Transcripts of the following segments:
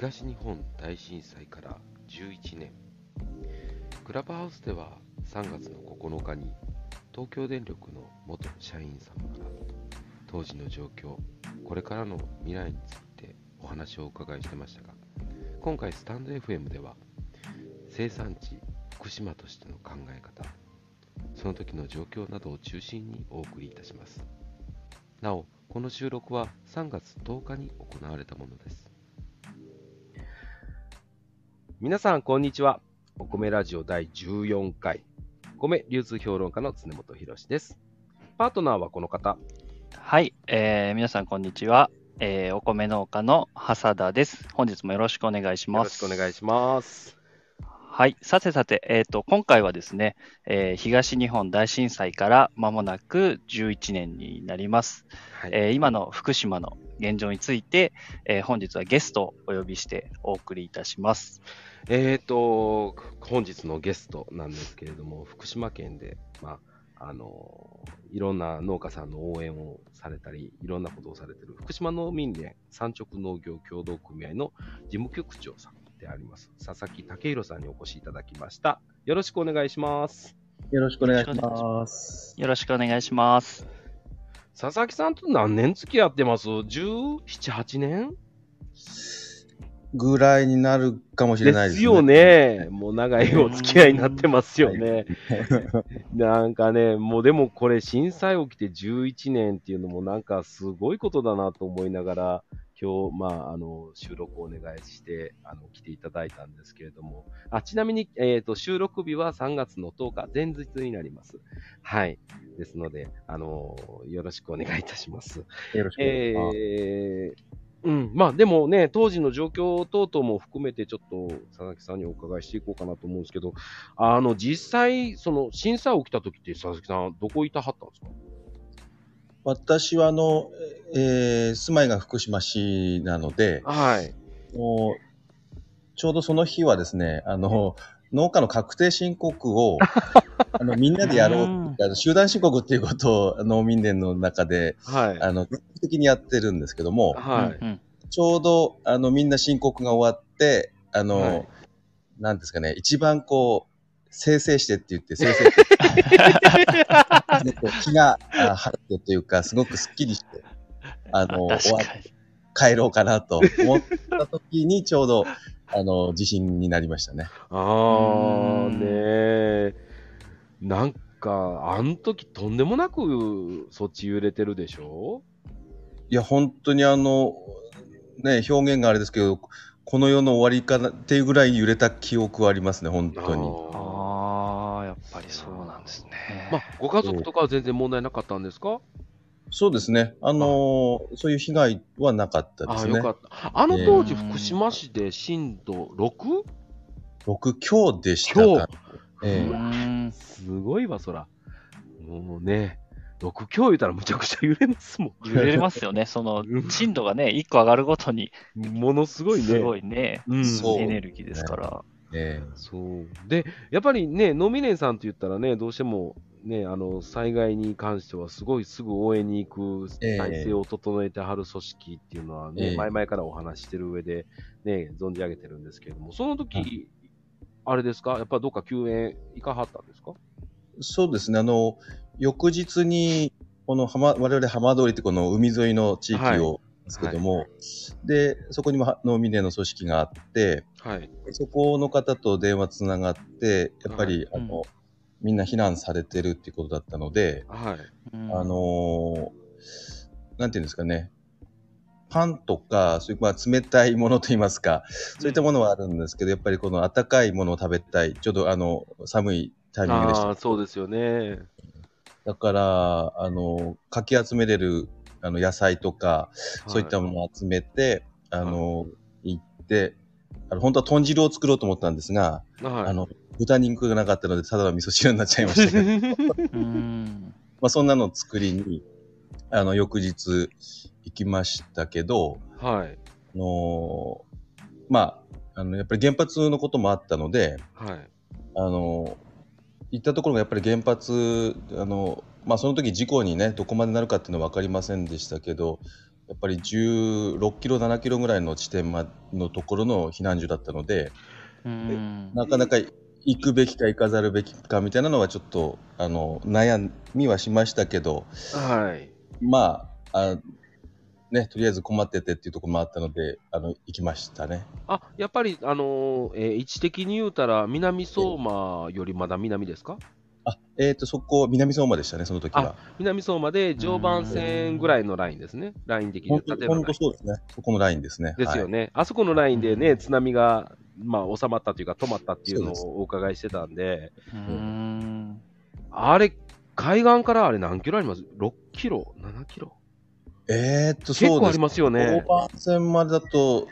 東日本大震災から11年。クラブハウスでは3月の9日に東京電力の元社員様から当時の状況これからの未来についてお話をお伺いしてましたが今回スタンド FM では生産地福島としての考え方その時の状況などを中心にお送りいたします。なおこの収録は3月10日に行われたものです。皆さん、こんにちは。お米ラジオ第14回、米流通評論家の常本博です。パートナーはこの方。はい、えー、皆さん、こんにちは。えー、お米農家の長田です。本日もよろしくお願いします。よろしくお願いします。はい。さてさて、えっ、と、今回はですね、えー東日本大震災から間もなく11年になります。はい、えー今の福島の現状について、えー本日はゲストをお呼びしてお送りいたします。えーと、本日のゲストなんですけれども、福島県で、まあ、あの、いろんな農家さんの応援をされたり、いろんなことをされている、福島農民連産直農業協同組合の事務局長さんであります、佐々木武弘さんにお越しいただきました。よろしくお願いします。よろしくお願いします。よろしくお願いします。佐々木さんと何年付き合ってます ?17、8年？ぐらいになるかもしれないですすね。よね。もう長いお付き合いになってますよね。なんかね、もうでもこれ震災起きて11年っていうのもなんかすごいことだなと思いながら、今日、まあ、あの、収録をお願いして、あの、来ていただいたんですけれども、あ、ちなみに、えっ、と、収録日は3月の10日、前日になります。はい。ですので、あの、よろしくお願いいたします。よろしくお願いします。えーうん、まあでもね、当時の状況等々も含めて、ちょっと佐々木さんにお伺いしていこうかなと思うんですけど、あの実際、その震災起きた時って、佐々木さん、どこいたはったんですか？私は、あの、えー住まいが福島市なので、はい。もうちょうどその日はですね、あの、農家の確定申告を、あの、みんなでやろうってあの集団申告っていうことを農民連の中で、はい。あの、的にやってるんですけども、はい。ちょうど、あの、みんな申告が終わって、あの、はいなんですかね、一番こう、生成してって言って、生成して、気があ晴れてというか、すごくすっきりして、あの、確終わかに。帰ろうかなと思った時に、ちょうど、あの、地震になりましたね。あーねーなんか、あの時とんでもなくそっち揺れてるでしょ？いや、本当にあの、ね、表現があれですけど、この世の終わりかなっていうぐらい揺れた記憶はありますね、本当に。ああ、やっぱりそうなんですね。まあ、ご家族とかは全然問題なかったんですか？そうですね。あのーそういう被害はなかったでああ、すね。よかった。あの当時、えー福島市で震度 6? 6強でした強か。えうーんすごいわ、そら。もうね、6強言うたらむちゃくちゃ揺れますも揺れますよね。そのうん震度がね、1個上がるごとに、ん。ものすごいね。すごいね、うん、そうエネルギーですから。ええそう。で、やっぱりね、ノミネンさんって言ったらね、どうしても、ね、あの、災害に関してはすごいすぐ応援に行くええ。体制を整えてはる組織っていうのはね、ええ。前々からお話ししてる上で、ね、存じ上げてるんですけれども、その時、はい。あれですか？やっぱどっか救援行かはったんですか？そうですね。あの、翌日に、この浜、我々浜通りってこの海沿いの地域はい。を、ですけども、で、そこにもは農民連の組織があって、はい。そこの方と電話つながって、やっぱり、はいあの、みんな避難されてるっていうことだったので、はい。うんあのーなんていうんですかね、パンとか、そういうまあ冷たいものといいますか、そういったものはあるんですけど、やっぱりこの温かいものを食べたい、ちょうどあの寒いタイミングでしたああ、。そうですよね。だから、あの、かき集めれるあの野菜とか、そういったものを集めて、あの、行って、あの本当は豚汁を作ろうと思ったんですが、の。はい。あの、豚肉がなかったので、ただの味噌汁になっちゃいましたけど、うんまあそんなのを作りに、あの、翌日行きましたけど、はい。あのまあ、あの、やっぱり原発のこともあったので、はい。あの、行ったところがやっぱり原発、あの、まあその時事故にね、どこまでなるかっていうのは分かりませんでしたけど、やっぱり16キロ、7キロぐらいの地点まのところの避難所だったので、うんなかなか行くべきか行かざるべきかみたいなのはちょっとあの悩みはしましたけど、はい。まああ、ね、とりあえず困っててっていうところもあったので、あの行きましたね。あ、やっぱり、あのーえー位置的に言うたら、南相馬よりまだ南ですか？あ、えっ、と、そこ、南相馬でしたね、その時は。南相馬で常磐線ぐらいのラインですね。ライン的に本当そうですね。そこのラインですね。はいですよね。あそこのラインでね、津波が、まあ、収まったというか、止まったっていうのをお伺いしてたんで、うんあれ、海岸からあれ何キロあります ?6 キロ ?7 キロ？えー、っと、結構ありそうです。ますよね常。磐線までだと、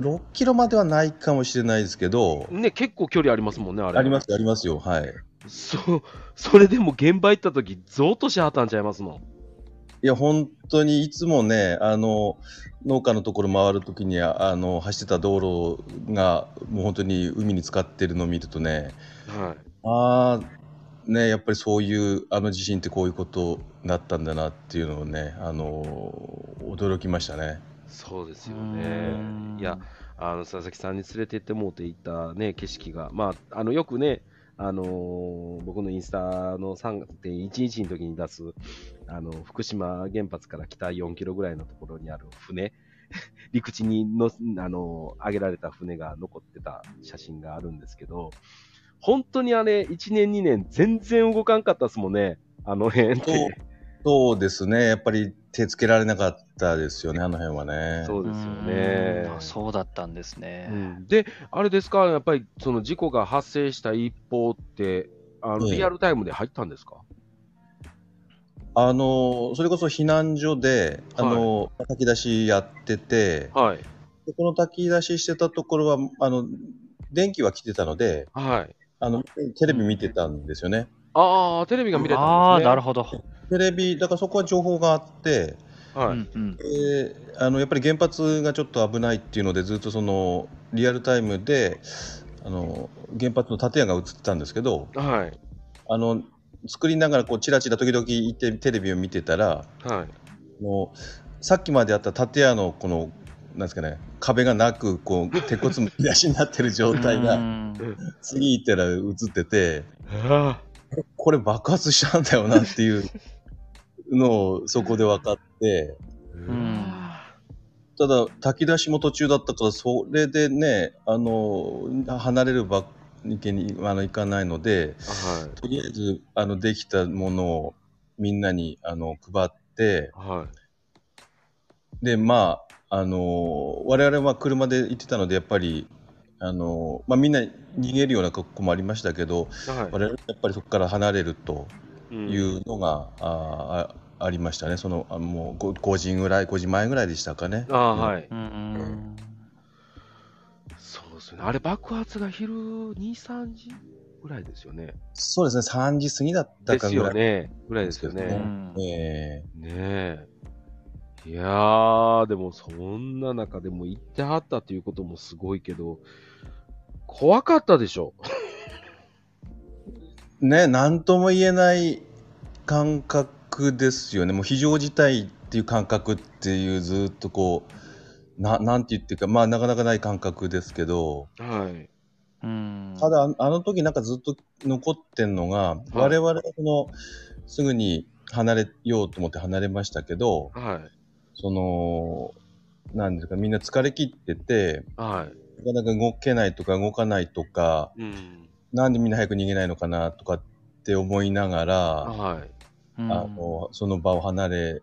6キロまではないかもしれないですけど、ね、結構距離ありますもんね、あれ。あります、ありますよ。はい。そう、それでも現場行った時、ゾーッとしはったんちゃいますもん。いや、本当にいつもね、あの、農家のところ回るときにああの走ってた道路がもう本当に海に浸かってるのを見るとね、はい。ああ、ね、やっぱりそういうあの地震ってこういうことだったんだなっていうのをね、あの驚きましたね。そうですよね。いや、あの佐々木さんに連れてってもうていったね、景色が、まあ、あのよくね、あのー僕のインスタの3.11の時に出す、あの福島原発から北4キロぐらいのところにある船、陸地にの、あのー上げられた船が残ってた写真があるんですけど、本当にあれ、1年、2年、全然動かんかったですもんね、あの辺って。そうですね、やっぱり手つけられなかったですよね、あの辺はね。そうですよねうそうだったんですね。うんで、あれですか、やっぱりその事故が発生した一報って、あのええリアルタイムで入ったんですか、あのそれこそ避難所で、あの炊き出しやってて、はい。でこの炊き出ししてたところは、あの電気は来てたので、はい。あのテレビ見てたんですよね。ああ、テレビが見れたんですね。ああ、なるほど。テレビ、だからそこは情報があって、はい。あのやっぱり原発がちょっと危ないっていうので、ずっとそのリアルタイムであの原発の建屋が映ってたんですけど、はい。あの作りながらこうチラチラ時々行ってテレビを見てたら、はい。もうさっきまであった建屋のこのなんですかね壁がなくこう鉄骨むき出しになってる状態うがん次行ったら映っててあこれ爆発したんだよなっていうのをそこで分かってあんただ炊き出しも途中だったからそれでねあの離れるわけにあのいかないのではい。とりあえずあのできたものをみんなにあの配ってはい。でまああの我々は車で行ってたのでやっぱりあの、まあ、みんな逃げるような格好もありましたけどはい。我々はやっぱりそこから離れるとういんうのが、ああありましたねそのあもう 5, 5時ぐらい5時前ぐらいでしたかね。ああ、はい。うんうんそうですよね。あれ、爆発が昼2、3時ぐらいですよね。そうですね3時過ぎだったですかぐらい。よね。ぐらいですようね。んえねえ。いやー、でもそんな中でも行ってはったっていうこともすごいけど、怖かったでしょ。えね何とも言えない感覚ですよねもう非常事態っていう感覚っていうずっとこうななんて言っていうかまあなかなかない感覚ですけどはい。うんただああの時なんかずっと残ってんのが、我々はそのすぐに離れようと思って離れましたけどはい。そのなんですかみんな疲れ切っててはい。なかなか動けないとか動かないとかうん。なんでみんな早く逃げないのかなとかって思いながら、はい。うんあのその場を離れ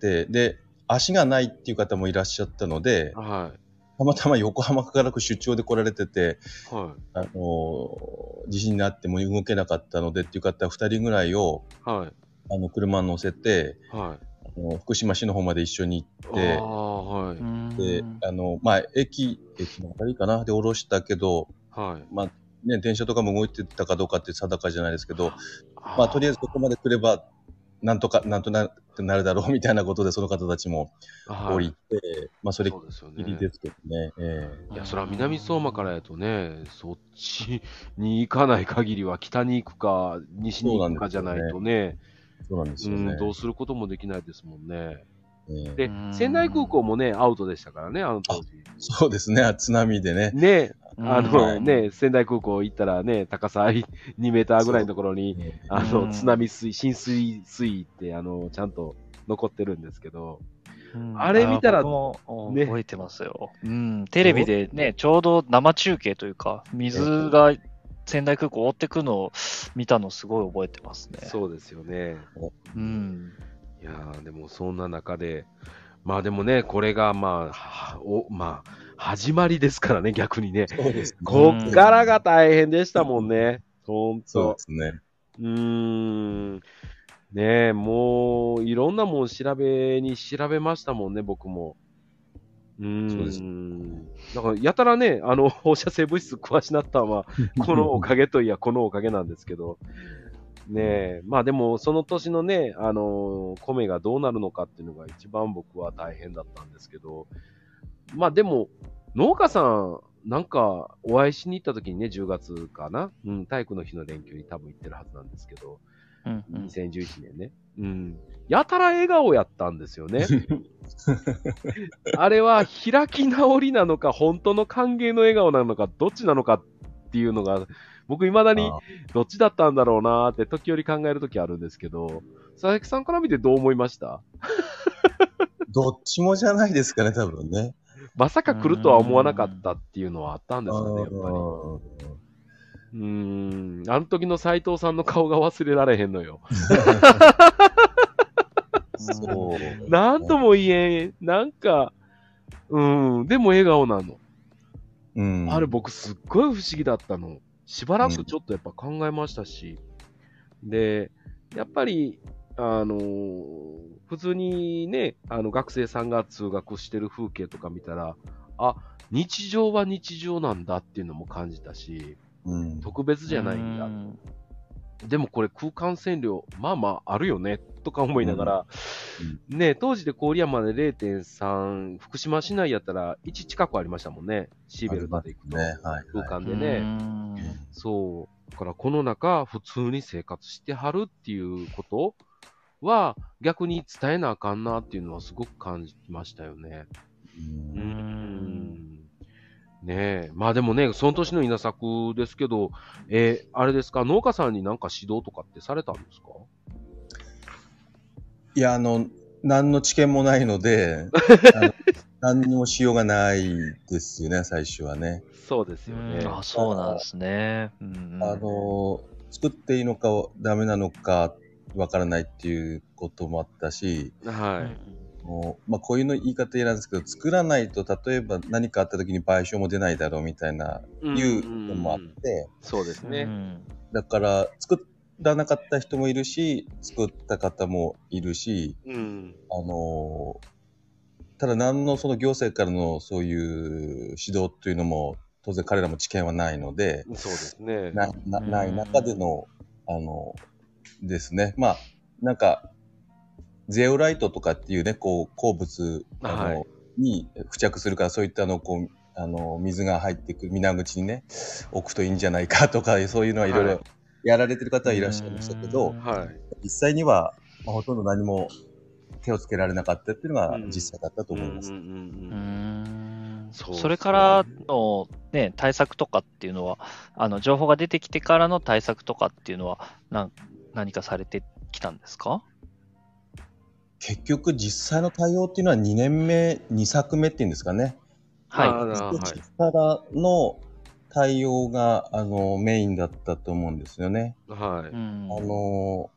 てで足がないっていう方もいらっしゃったのではたまたま横浜から出張で来られててい。はあの地震になっても動けなかったのでっていう方2人ぐらいをい。はい。あの車に乗せてはい。あの福島市の方まで一緒に行ってああ、はい。うんであの、まあ、駅駅のあたりかなで降ろしたけど、はい。まあね、電車とかも動いてたかどうかって定かじゃないですけど、あまあ、とりあえずここまで来ればなんとかなんとなくなるだろうみたいなことでその方たちもはい降りて、まあそれきりね。ですけどね。えいや、それは南相馬からやとね、そっちに行かない限りは北に行くか、西に行くかじゃないとね、えそうなんですうよね。ん、どうすることもできないですもんね。ええでうん、仙台空港もね、アウトでしたからね、あの当時。そうですね、津波でね。ね、あうん。のね、仙台空港行ったらね、高さ2メーターぐらいのところに、あの、うん。津波水、浸水水位って、あの、ちゃんと残ってるんですけど、うん。あれ見たらね。覚えてますよ。うん、テレビでね、ちょうど生中継というか、水が仙台空港を追ってくのを見たのすごい覚えてますね。そうですよね。うん。いやー、でもそんな中で、まあでもね、これがまあ、はおまあ、始まりですからね、逆にね。そうですね。こっからが大変でしたもんね。ほんとそうで。すね。うーん。ねえ、もう、いろんなもん調べに調べましたもんね、僕も。うーん。そうですだから、やたらね、あの、放射性物質詳しなったのは、このおかげといや、このおかげなんですけど。ねえ、まあでも、その年のね、あの米がどうなるのかっていうのが一番僕は大変だったんですけど、まあでも、農家さん、なんか、お会いしに行った時にね、10月かな、うん、体育の日の連休に多分行ってるはずなんですけど、うんうん2011年ね。うん。やたら笑顔やったんですよね。あれは開き直りなのか、本当の歓迎の笑顔なのか、どっちなのかっていうのが、僕未だにあどっちだったんだろうなーって時折考える時あるんですけど、佐々木さんから見てどう思いました？どっちもじゃないですかね、多分ね。まさか来るとは思わなかったっていうのはあったんですかね、やっぱり。うーん。あの時の斎藤さんの顔が忘れられへんのよ。そう。なんとも言えん。なんか、うん。でも笑顔なの。うん。あれ僕すっごい不思議だったの。しばらくちょっとやっぱ考えましたし。で、やっぱり、あのー普通にね、あの学生さんが通学してる風景とか見たら、あ、日常は日常なんだっていうのも感じたし、うん。特別じゃないんだ。うんでもこれ空間線量、まあまああるよね、とか思いながら、ね、当時で郡山で0.3、福島市内やったら1近くありましたもんね。シーベルトで行くと。ね、はい。空間でうね。んそう。だからこの中、普通に生活してはるっていうことは、逆に伝えなあかんなっていうのはすごく感じましたよね。うん。ねえ。まあでもね、その年の稲作ですけど、えーあれですか、農家さんになんか指導とかってされたんですか？いや、あの、何の知見もないので、あの何にもしようがないですよね、最初はね。そうですよね。あ、そうなんですね。うんあの、作っていいのかダメなのかわからないっていうこともあったし、はい。もうまあ、こういうの言い方嫌なんですけど、作らないと例えば何かあった時に賠償も出ないだろうみたいな、いうのもあって、そうですね。うんだから作らなかった人もいるし、作った方もいるし、うん。あのただ何のその行政からのそういう指導というのも当然彼らも知見はないので、そうですね。なない中での、あのですね、まあ、なんか、ゼオライトとかっていうね、こう、鉱物あの、はい。に付着するから、そういったあの、こう、あの、水が入ってくる水口にね、置くといいんじゃないかとか、そういうのはいろいはろやられてる方はいらっしゃいましたけど、うんはい。実際には、まあ、ほとんど何も手をつけられなかったっていうのがうん。実際だったと思います。そうそれからの、ね、対策とかっていうのは、あの情報が出てきてからの対策とかっていうのはなん何かされてきたんですか？結局、実際の対応っていうのは2年目、2作目っていうんですかね。あはい。そっちからの対応があのメインだったと思うんですよね。はい。あの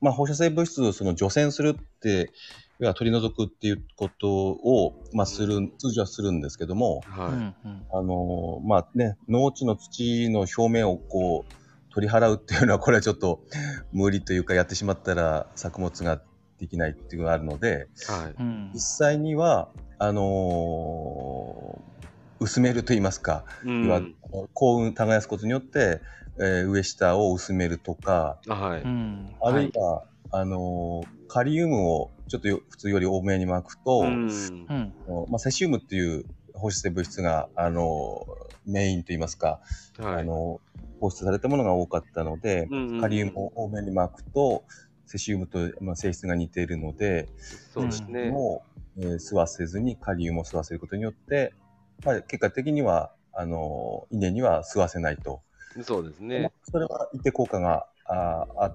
まあ、放射性物質をその除染するって、要は取り除くっていうことを、まあ、する、通常はするんですけども、うはんうん。あのまあね、農地の土の表面をこう、取り払うっていうのは、これはちょっと無理というか、やってしまったら作物ができないっていうのがあるので、い。はい。うん実際には、あの薄めると言いますか、うん要は幸運耕すことによって、えー上下を薄めるとか、はい。うんあるいは、あのーカリウムをちょっとよ普通より多めに巻くと、うんうんまあ、セシウムっていう放射性物質が、あのーメインと言いますか、はい。あのー放出されたものが多かったので、うんうんカリウムを多めに巻くと、セシウムと、まあ、性質が似ているので、そうですね。もう、えー吸わせずにカリウムを吸わせることによって、まあ、結果的には、あの、稲には吸わせないと。そうですまあね。それは一定効果がああ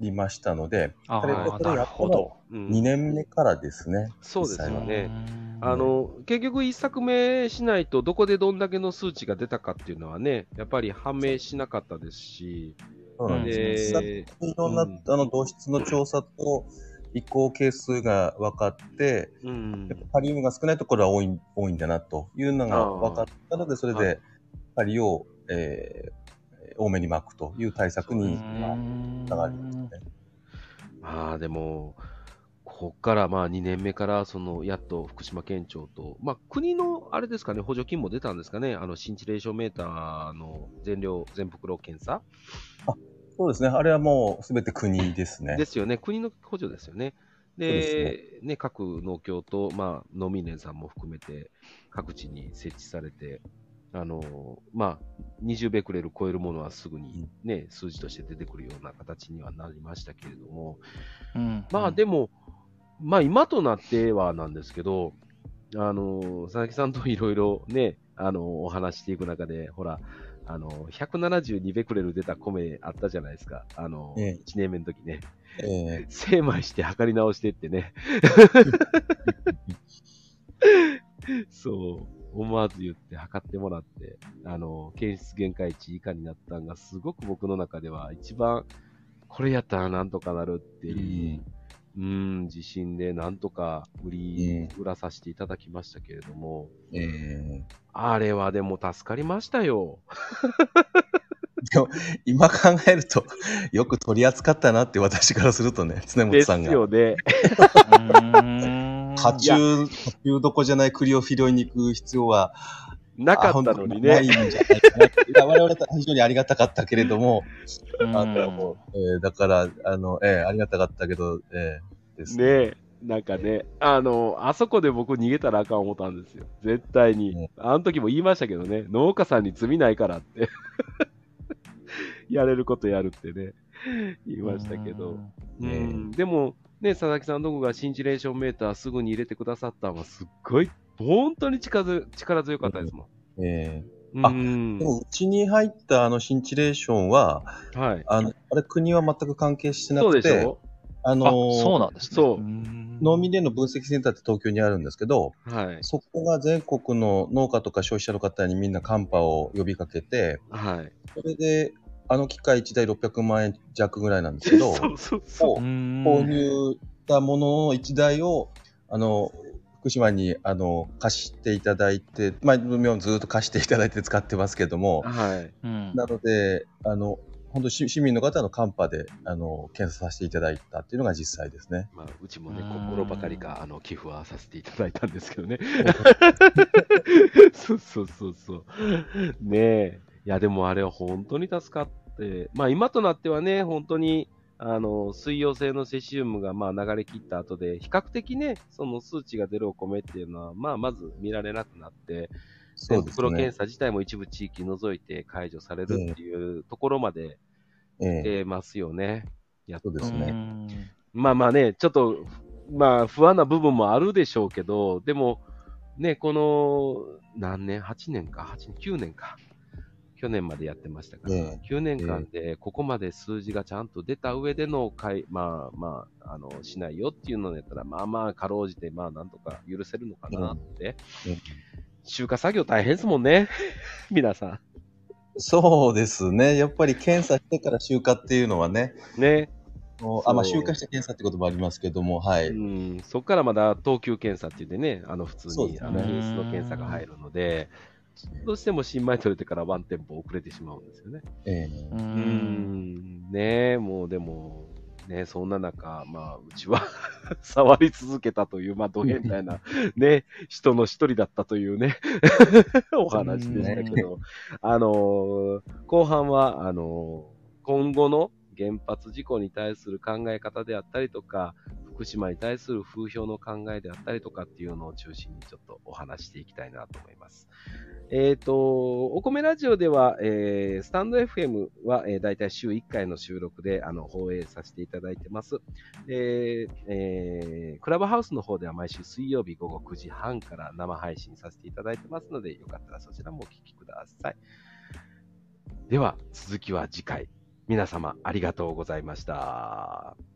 りましたので、あそれあ、これなるほど。うん2年目からですね。そうですよね。うんあの、結局一作目しないと、どこでどんだけの数値が出たかっていうのはね、やっぱり判明しなかったですし、そうなんですいろんな、うん。あの同質の調査と移行係数が分かって、うん。やっぱカリウムが少ないところは多い多いんだなというのが分かったので、それはでカリを、えー多めに巻くという対策に、あつながりますね。まあでも、こっからまあ2年目から、そのやっと福島県庁と、まあ国のあれですかね、補助金も出たんですかね、あのシンチレーションメーターの全量、全袋検査。そうですね。あれはもうすべて国ですね。ですよね、国の補助ですよね。ですで、ね、各農協と、まあ、農民連さんも含めて、各地に設置されて、あのまあ、20ベクレル超えるものはすぐにね、数字として出てくるような形にはなりましたけれども、うん。まあでも、まあ今となってはなんですけど、あの、佐々木さんといろいろね、あの、お話していく中で、ほら、あの、172ベクレル出た米あったじゃないですか。あの、ええ1年目の時ね。え精米して測り直してってね。そう、思わず言って測ってもらって、あの、検出限界値以下になったんが、すごく僕の中では一番、これやったらなんとかなるっていう、うん、自信でなんとか売り、売らさせていただきましたけれども、ええあれはでも助かりましたよ。でも今考えると、よく取り扱ったなって私からするとね、常です本さんが。よね。うん 家中、家中どこじゃない栗を拾いに行く必要は、なかったのにね。ないんじゃないかな。我々は非常にありがたかったけれども、うんあの、えーだから、あの、えーありがたかったけど、えーですねえ、なんかね、あの、あそこで僕逃げたらあかん思ったんですよ。絶対に。ねあの時も言いましたけどね、農家さんに罪ないからって。やれることやるってね、言いましたけど。うんうん、でも、ね、佐々木さんどこがシンチレーションメーターすぐに入れてくださったのはすっごい、本当に力強力強かったですもえん。あうんーでも、うちに入ったあの、シンチレーションは、はい。あの、あれ、国は全く関係してなそうくて、でしょ？あのあ、そうなんですね。そううん農民連の分析センターって東京にあるんですけど、はい。そこが全国の農家とか消費者の方にみんなカンパを呼びかけて、はい。それで、あの機械1台600万円弱ぐらいなんですけど、そうそうそう。うん購入したものの1台を、あの、福島に、あの、貸していただいて、まあ、ずっと貸していただいて使ってますけども、はい。うんなので、あの、本当市市民の方のカンパで、あの、検査させていただいたっていうのが実際ですね。まあ、うちもね、うん心ばかりか、あの、寄付はさせていただいたんですけどね。そうそうそうそう。ねえ。いや、でもあれは本当に助かって、まあ今となってはね、本当に、あの、水溶性のセシウムがまあ流れ切った後で、比較的ね、その数値が出るお米っていうのは、まあまず見られなくなって、そうです袋検ね。査自体も一部地域除いて解除されるっていうところまでええ出ますよね。やっそうですね。うんまあまあね、ちょっと、まあ不安な部分もあるでしょうけど、でも、ね、この、何年 ?8 年か ?8 年 ?9 年か？去年までやってましたから、え9年間でここまで数字がちゃんと出た上でのかい、まあまあ、あの、しないよっていうのやったら、まあまあ、かろうじて、まあなんとか許せるのかなって。うん集荷作業大変ですもんね。皆さそうですね。やっぱり検査してから集荷っていうのはね、ん。ね。あまあ、集荷して検査ってこともありますけども、はい。うん、そこからまだ等級検査って言ってね、あの普通に、あの品質の検査が入るので、どうしても新米取れてからワンテンポ遅れてしまうんですよね。ええ。ううん。ん、ねえ、もうでも、ねそんな中、まあ、うちは 触り続けたという、まあ、ド変態な、ね、人の一人だったというね、お話でしたけど、あのー後半は、あのー今後の原発事故に対する考え方であったりとか、福島に対する風評の考えであったりとかっていうのを中心にちょっとお話していきたいなと思います。えっ、と、お米ラジオでは、えースタンド FM は、えー、大体週1回の収録であの放映させていただいてます。で、えークラブハウスの方では毎週水曜日午後9時半から生配信させていただいてますので、よかったらそちらもお聞きください。では、続きは次回。皆様ありがとうございました。